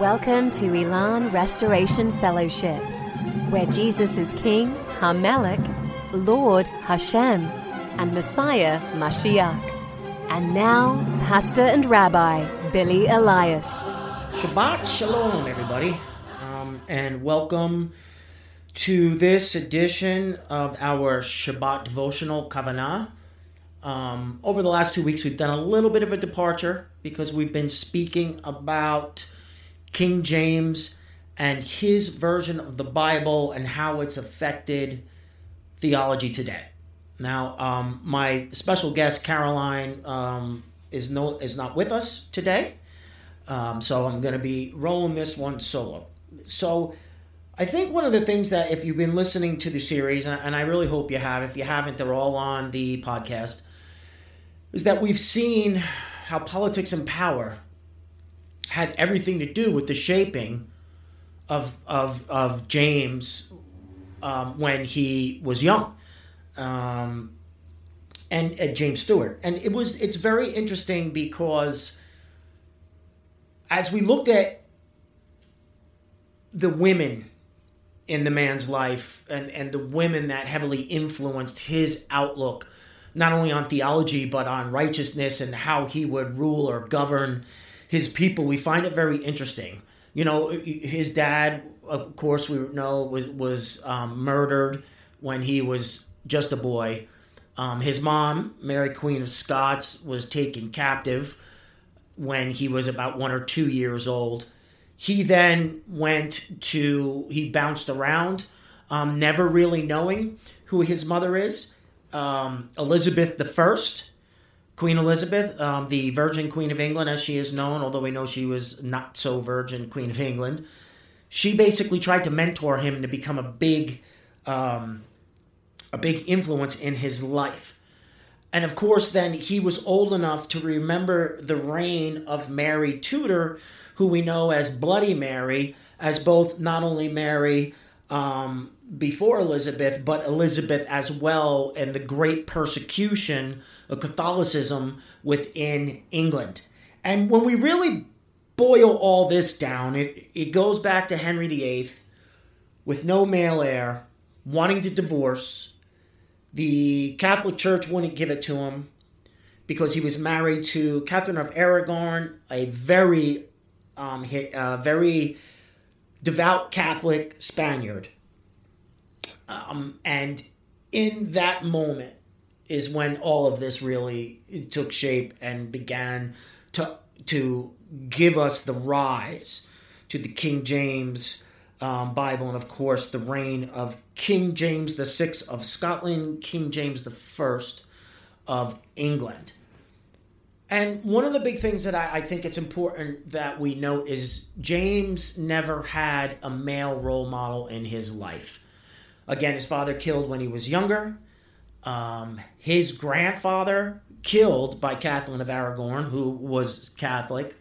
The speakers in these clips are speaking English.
Welcome to Elan Restoration Fellowship, where Jesus is King, Hamelech, Lord Hashem, and Messiah Mashiach. And now, Pastor and Rabbi Billy Elias. Shabbat Shalom, everybody, um, and welcome to this edition of our Shabbat devotional Kavanah. Um, over the last two weeks, we've done a little bit of a departure because we've been speaking about King James and his version of the Bible and how it's affected theology today. Now, um, my special guest Caroline um, is no is not with us today, um, so I'm going to be rolling this one solo. So, I think one of the things that if you've been listening to the series, and I really hope you have, if you haven't, they're all on the podcast, is that we've seen how politics and power had everything to do with the shaping of of of James um, when he was young, um, and James Stewart, and it was it's very interesting because as we looked at the women in the man's life and and the women that heavily influenced his outlook not only on theology but on righteousness and how he would rule or govern his people, we find it very interesting. You know, his dad, of course, we know was was um, murdered when he was just a boy. Um, his mom, Mary Queen of Scots, was taken captive when he was about one or two years old. He then went to he bounced around, um, never really knowing who his mother is. Um, Elizabeth the First Queen Elizabeth, um, the Virgin Queen of England, as she is known, although we know she was not so Virgin Queen of England, she basically tried to mentor him to become a big, um, a big influence in his life. And of course, then he was old enough to remember the reign of Mary Tudor, who we know as Bloody Mary, as both not only Mary um, before Elizabeth, but Elizabeth as well, and the great persecution of Catholicism within England. And when we really boil all this down, it, it goes back to Henry VIII with no male heir, wanting to divorce. The Catholic Church wouldn't give it to him because he was married to Catherine of Aragon, a very, um, uh, very devout Catholic Spaniard. Um, and in that moment, is when all of this really took shape and began to to give us the rise to the King James um, Bible, and of course the reign of King James the Sixth of Scotland, King James the First of England. And one of the big things that I, I, think it's important that we note is James never had a male role model in his life. Again, his father killed when he was younger. Um, his grandfather killed by Catherine of Aragon, who was Catholic,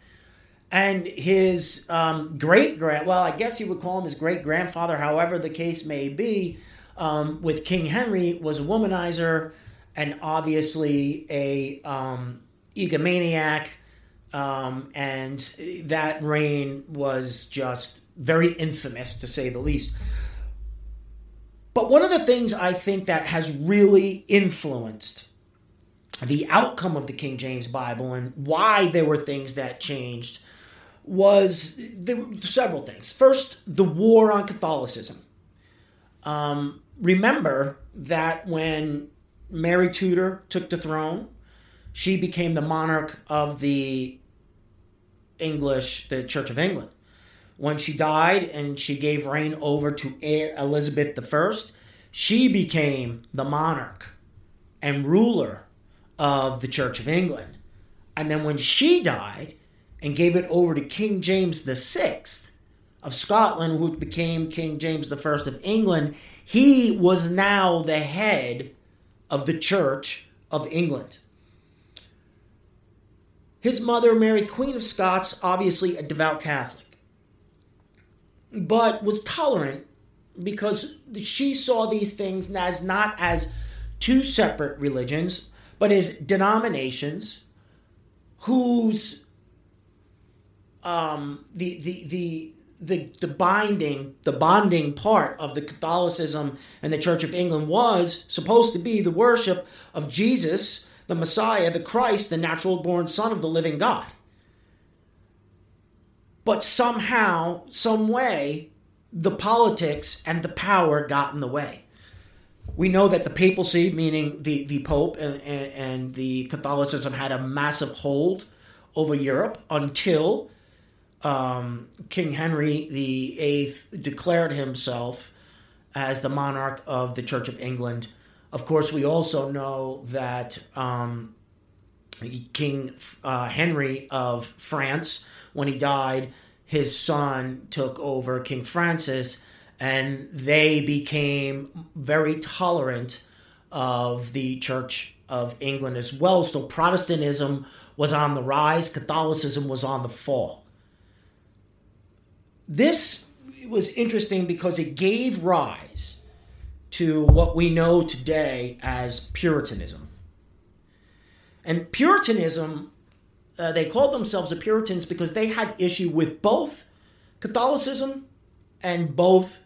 and his um, great grand well, I guess you would call him his great grandfather, however the case may be, um, with King Henry was a womanizer and obviously a um, egomaniac. Um, and that reign was just very infamous to say the least. But one of the things I think that has really influenced the outcome of the King James Bible and why there were things that changed was there were several things. First, the war on Catholicism. Um, remember that when Mary Tudor took the throne, she became the monarch of the English, the Church of England when she died and she gave reign over to Elizabeth I, she became the monarch and ruler of the Church of England. And then when she died and gave it over to King James VI of Scotland, who became King James I of England, he was now the head of the Church of England. His mother, Mary, Queen of Scots, obviously a devout Catholic but was tolerant because she saw these things as not as two separate religions, but as denominations whose um, the the the the the binding the bonding part of the Catholicism and the Church of England was supposed to be the worship of Jesus, the Messiah, the Christ, the natural born Son of the living God. But somehow, some way, the politics and the power got in the way. We know that the papacy, meaning the, the Pope and, and, and the Catholicism, had a massive hold over Europe until um, King Henry VIII declared himself as the monarch of the Church of England. Of course, we also know that um, King uh, Henry of France, when he died, his son took over King Francis, and they became very tolerant of the Church of England as well. So Protestantism was on the rise, Catholicism was on the fall. This was interesting because it gave rise to what we know today as Puritanism. And Puritanism, uh, they called themselves the Puritans because they had issue with both Catholicism and both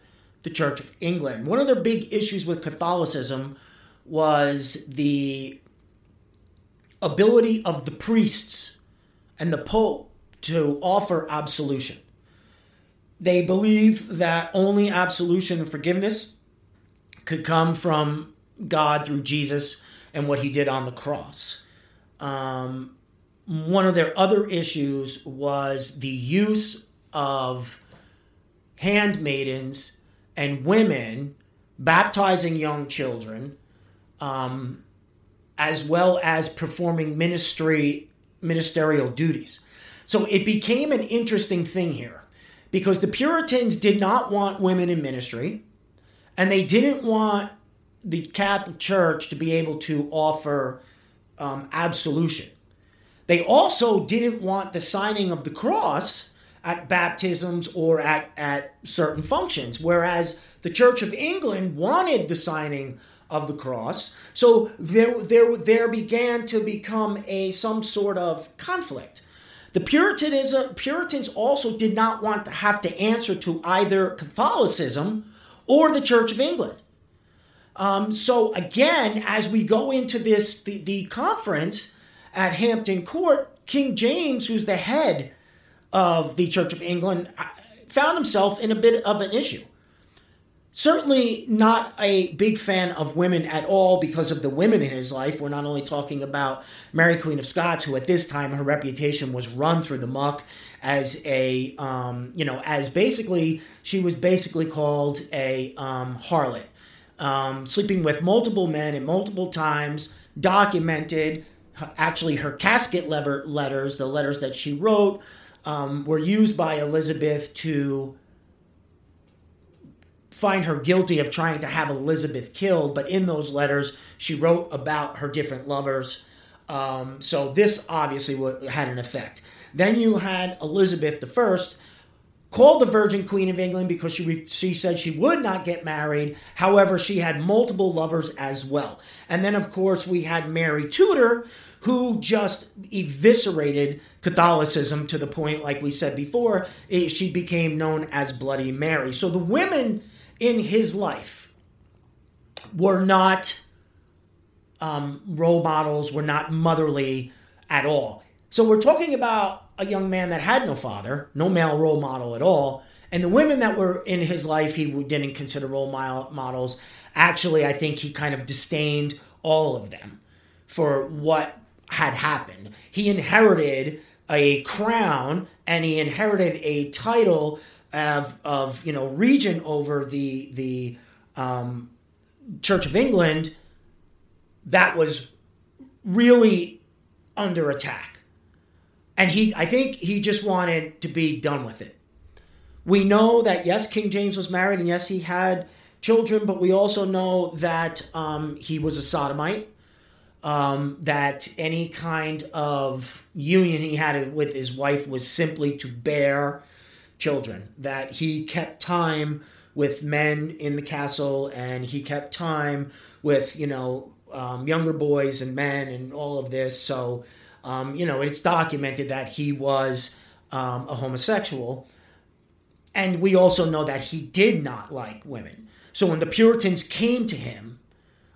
the Church of England. One of their big issues with Catholicism was the ability of the priests and the Pope to offer absolution. They believe that only absolution and forgiveness could come from God through Jesus and what he did on the cross. Um, one of their other issues was the use of handmaidens and women baptizing young children, um, as well as performing ministry ministerial duties. So it became an interesting thing here because the Puritans did not want women in ministry, and they didn't want the Catholic Church to be able to offer um, absolution. They also didn't want the signing of the cross at baptisms or at, at certain functions, whereas the Church of England wanted the signing of the cross. So there, there, there began to become a some sort of conflict. The Puritanism, Puritans also did not want to have to answer to either Catholicism or the Church of England. Um, so again, as we go into this the, the conference at Hampton Court, King James, who's the head of the Church of England, uh, found himself in a bit of an issue certainly not a big fan of women at all because of the women in his life. We're not only talking about Mary Queen of Scots, who at this time her reputation was run through the muck as a, um, you know, as basically she was basically called a um, harlot, um, sleeping with multiple men at multiple times, documented. Actually, her casket letter letters, the letters that she wrote, um, were used by Elizabeth to find her guilty of trying to have Elizabeth killed, but in those letters, she wrote about her different lovers. Um, so this obviously had an effect. Then you had Elizabeth I, called the Virgin Queen of England because she she said she would not get married. However, she had multiple lovers as well. And then, of course, we had Mary Tudor, who just eviscerated Catholicism to the point, like we said before, she became known as Bloody Mary. So the women in his life were not um, role models, were not motherly at all. So we're talking about a young man that had no father, no male role model at all. And the women that were in his life, he didn't consider role models. Actually, I think he kind of disdained all of them for what had happened. He inherited a crown and he inherited a title of, of you know region over the the um, Church of England that was really under attack, and he I think he just wanted to be done with it. We know that yes, King James was married, and yes, he had children, but we also know that um, he was a sodomite. Um, that any kind of union he had with his wife was simply to bear children, that he kept time with men in the castle and he kept time with, you know, um, younger boys and men and all of this. So, um, you know, it's documented that he was um, a homosexual. And we also know that he did not like women. So when the Puritans came to him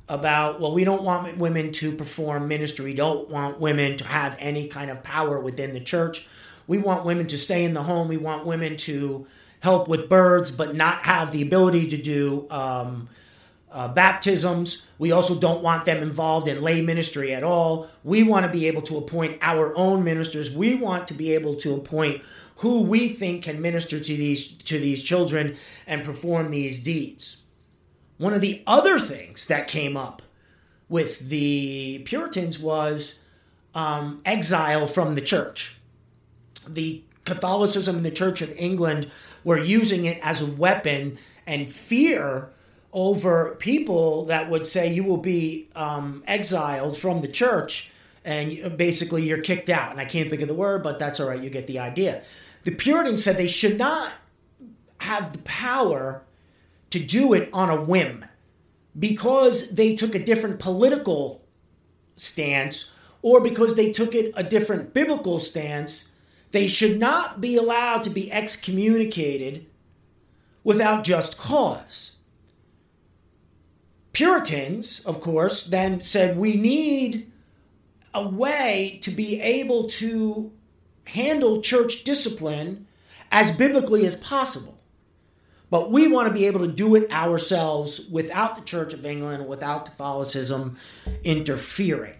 about, well, we don't want women to perform ministry, don't want women to have any kind of power within the church. We want women to stay in the home. We want women to help with births, but not have the ability to do um, uh, baptisms. We also don't want them involved in lay ministry at all. We want to be able to appoint our own ministers. We want to be able to appoint who we think can minister to these to these children and perform these deeds. One of the other things that came up with the Puritans was um, exile from the church. The Catholicism and the Church of England were using it as a weapon and fear over people that would say you will be um, exiled from the church and basically you're kicked out. And I can't think of the word, but that's all right. You get the idea. The Puritans said they should not have the power to do it on a whim because they took a different political stance or because they took it a different biblical stance they should not be allowed to be excommunicated without just cause. Puritans, of course, then said we need a way to be able to handle church discipline as biblically as possible. But we want to be able to do it ourselves without the Church of England, without Catholicism interfering.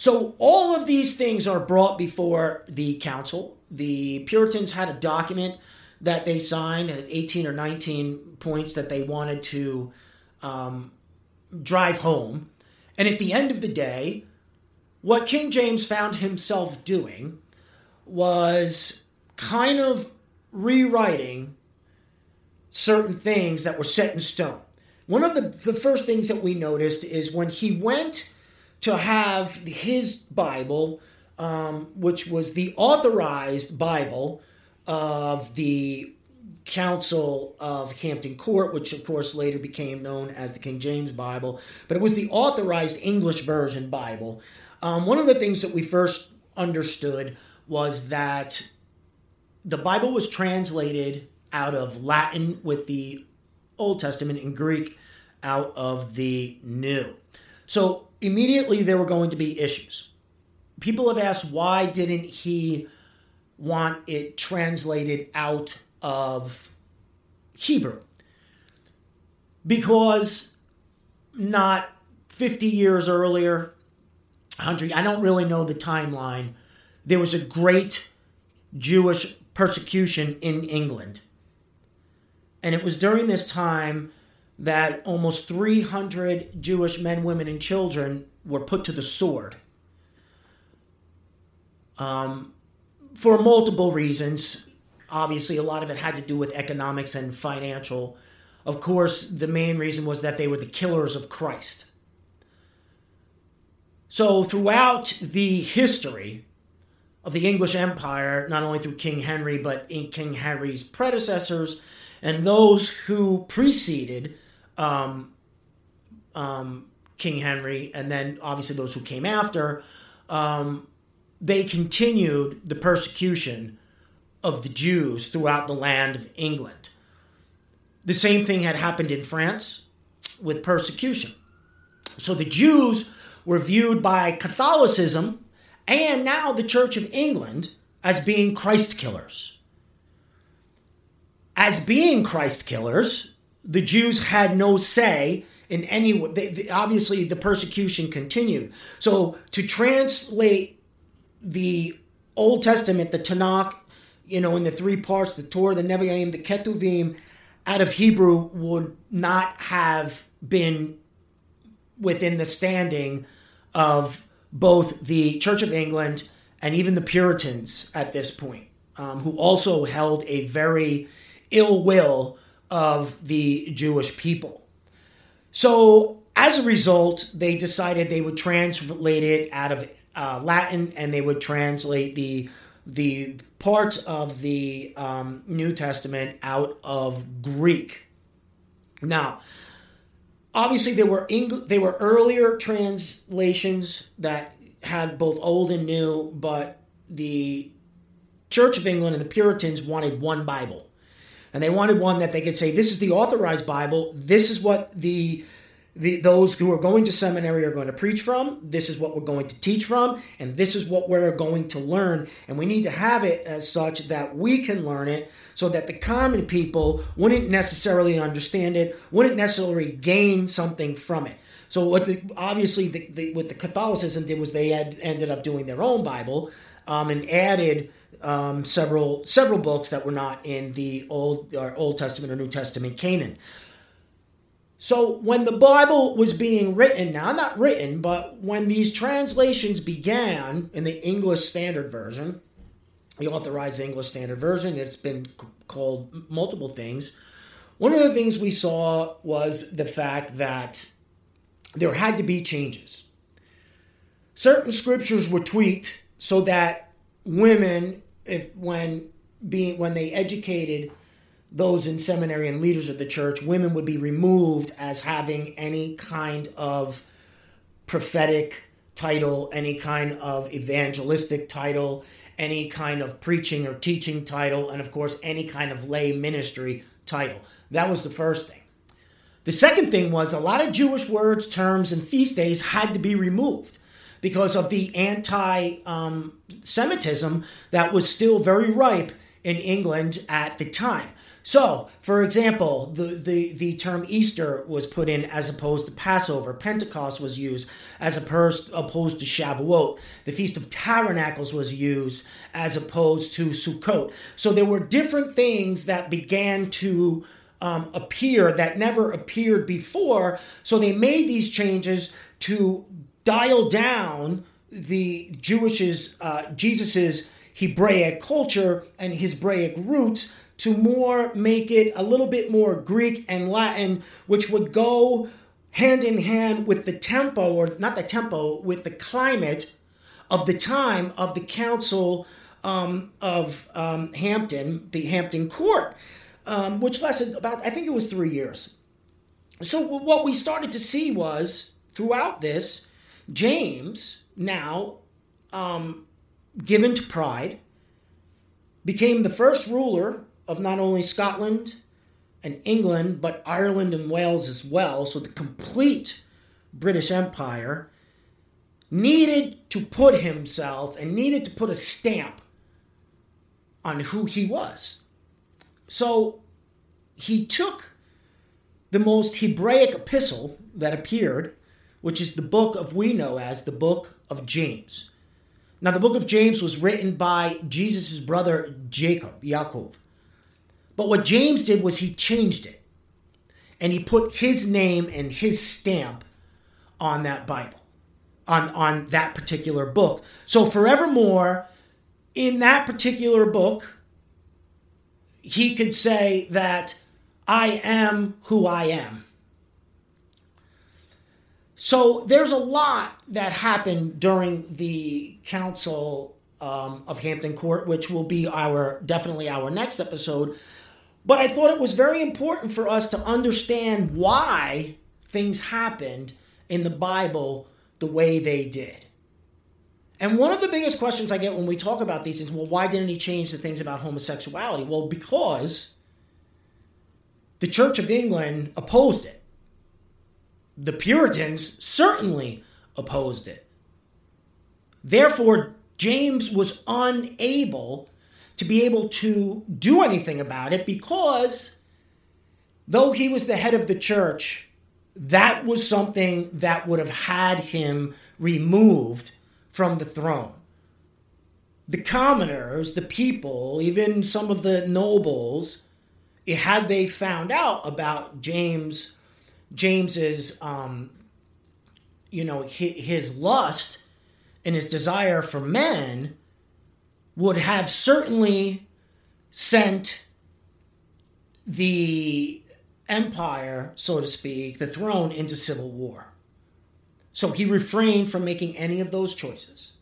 So all of these things are brought before the council. The Puritans had a document that they signed at 18 or 19 points that they wanted to um, drive home. And at the end of the day, what King James found himself doing was kind of rewriting certain things that were set in stone. One of the, the first things that we noticed is when he went to have his Bible, um, which was the authorized Bible of the Council of Hampton Court, which of course later became known as the King James Bible, but it was the authorized English version Bible. Um, one of the things that we first understood was that the Bible was translated out of Latin with the Old Testament and Greek out of the New. So immediately there were going to be issues. People have asked why didn't he want it translated out of Hebrew? Because not 50 years earlier, 100, I don't really know the timeline, there was a great Jewish persecution in England. And it was during this time that almost 300 Jewish men, women, and children were put to the sword um, for multiple reasons. Obviously, a lot of it had to do with economics and financial. Of course, the main reason was that they were the killers of Christ. So, throughout the history of the English Empire, not only through King Henry, but in King Henry's predecessors and those who preceded um, um, King Henry, and then obviously those who came after, um, they continued the persecution of the Jews throughout the land of England. The same thing had happened in France with persecution. So the Jews were viewed by Catholicism and now the Church of England as being Christ killers. As being Christ killers, the Jews had no say in any way. Obviously, the persecution continued. So to translate the Old Testament, the Tanakh, you know, in the three parts, the Torah, the Nevi'im, the Ketuvim, out of Hebrew would not have been within the standing of both the Church of England and even the Puritans at this point, um, who also held a very ill will of the Jewish people. So, as a result, they decided they would translate it out of uh, Latin and they would translate the the parts of the um, New Testament out of Greek. Now, obviously, there were Eng- there were earlier translations that had both old and new, but the Church of England and the Puritans wanted one Bible. And they wanted one that they could say, this is the authorized Bible. This is what the the, those who are going to seminary are going to preach from. This is what we're going to teach from, and this is what we're going to learn. And we need to have it as such that we can learn it so that the common people wouldn't necessarily understand it, wouldn't necessarily gain something from it. So what the, obviously the, the, what the Catholicism did was they had ended up doing their own Bible um, and added um, several several books that were not in the old or Old Testament or New Testament canon. So when the Bible was being written, now not written, but when these translations began in the English Standard Version, the authorized English Standard Version, it's been called multiple things. One of the things we saw was the fact that there had to be changes. Certain scriptures were tweaked so that women, if when being when they educated those in seminary and leaders of the church, women would be removed as having any kind of prophetic title, any kind of evangelistic title, any kind of preaching or teaching title, and of course, any kind of lay ministry title. That was the first thing. The second thing was a lot of Jewish words, terms, and feast days had to be removed because of the anti um, Semitism that was still very ripe in England at the time. So, for example, the, the, the term Easter was put in as opposed to Passover. Pentecost was used as opposed, opposed to Shavuot. The Feast of Tabernacles was used as opposed to Sukkot. So there were different things that began to um, appear that never appeared before. So they made these changes to dial down the Jewish's uh, Jesus's Hebraic culture and Hebraic roots to more make it a little bit more Greek and Latin, which would go hand in hand with the tempo, or not the tempo, with the climate of the time of the Council um, of um, Hampton, the Hampton Court, um, which lasted about, I think it was three years. So, what we started to see was throughout this, James, now um, given to pride, became the first ruler of not only Scotland and England, but Ireland and Wales as well. So the complete British Empire needed to put himself and needed to put a stamp on who he was. So he took the most Hebraic epistle that appeared, which is the book of we know as the book of James. Now, the book of James was written by Jesus' brother Jacob, Yaakov. But what James did was he changed it. And he put his name and his stamp on that Bible, on, on that particular book. So, forevermore, in that particular book, he could say that I am who I am. So there's a lot that happened during the Council um, of Hampton Court, which will be our definitely our next episode. But I thought it was very important for us to understand why things happened in the Bible the way they did. And one of the biggest questions I get when we talk about these is well, why didn't he change the things about homosexuality? Well, because the Church of England opposed it. The Puritans certainly opposed it. Therefore, James was unable to be able to do anything about it because though he was the head of the church, that was something that would have had him removed from the throne. The commoners, the people, even some of the nobles, had they found out about James, James's, um, you know, his lust and his desire for men, would have certainly sent the empire, so to speak, the throne, into civil war. So he refrained from making any of those choices.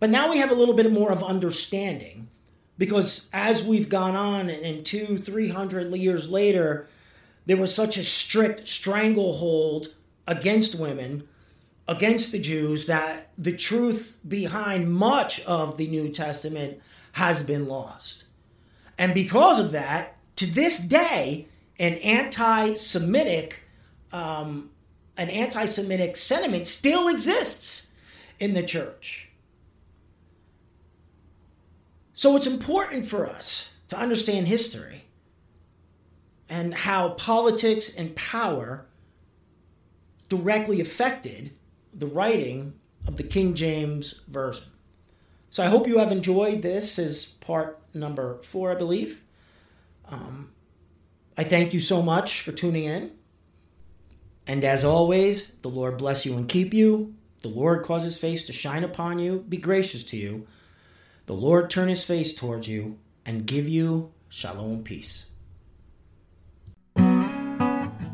But now we have a little bit more of understanding because as we've gone on and two, three hundred years later, there was such a strict stranglehold against women against the Jews that the truth behind much of the New Testament has been lost. And because of that, to this day, an anti-Semitic um, an anti-Semitic sentiment still exists in the church. So it's important for us to understand history and how politics and power directly affected the writing of the King James Version. So I hope you have enjoyed this as part number four, I believe. Um, I thank you so much for tuning in. And as always, the Lord bless you and keep you. The Lord cause his face to shine upon you, be gracious to you. The Lord turn his face towards you and give you shalom peace.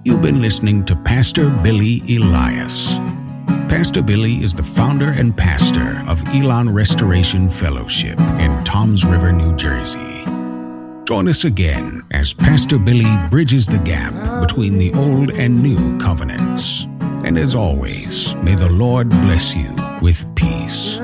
You've been listening to Pastor Billy Elias. Pastor Billy is the founder and pastor of Elon Restoration Fellowship in Toms River, New Jersey. Join us again as Pastor Billy bridges the gap between the old and new covenants. And as always, may the Lord bless you with peace.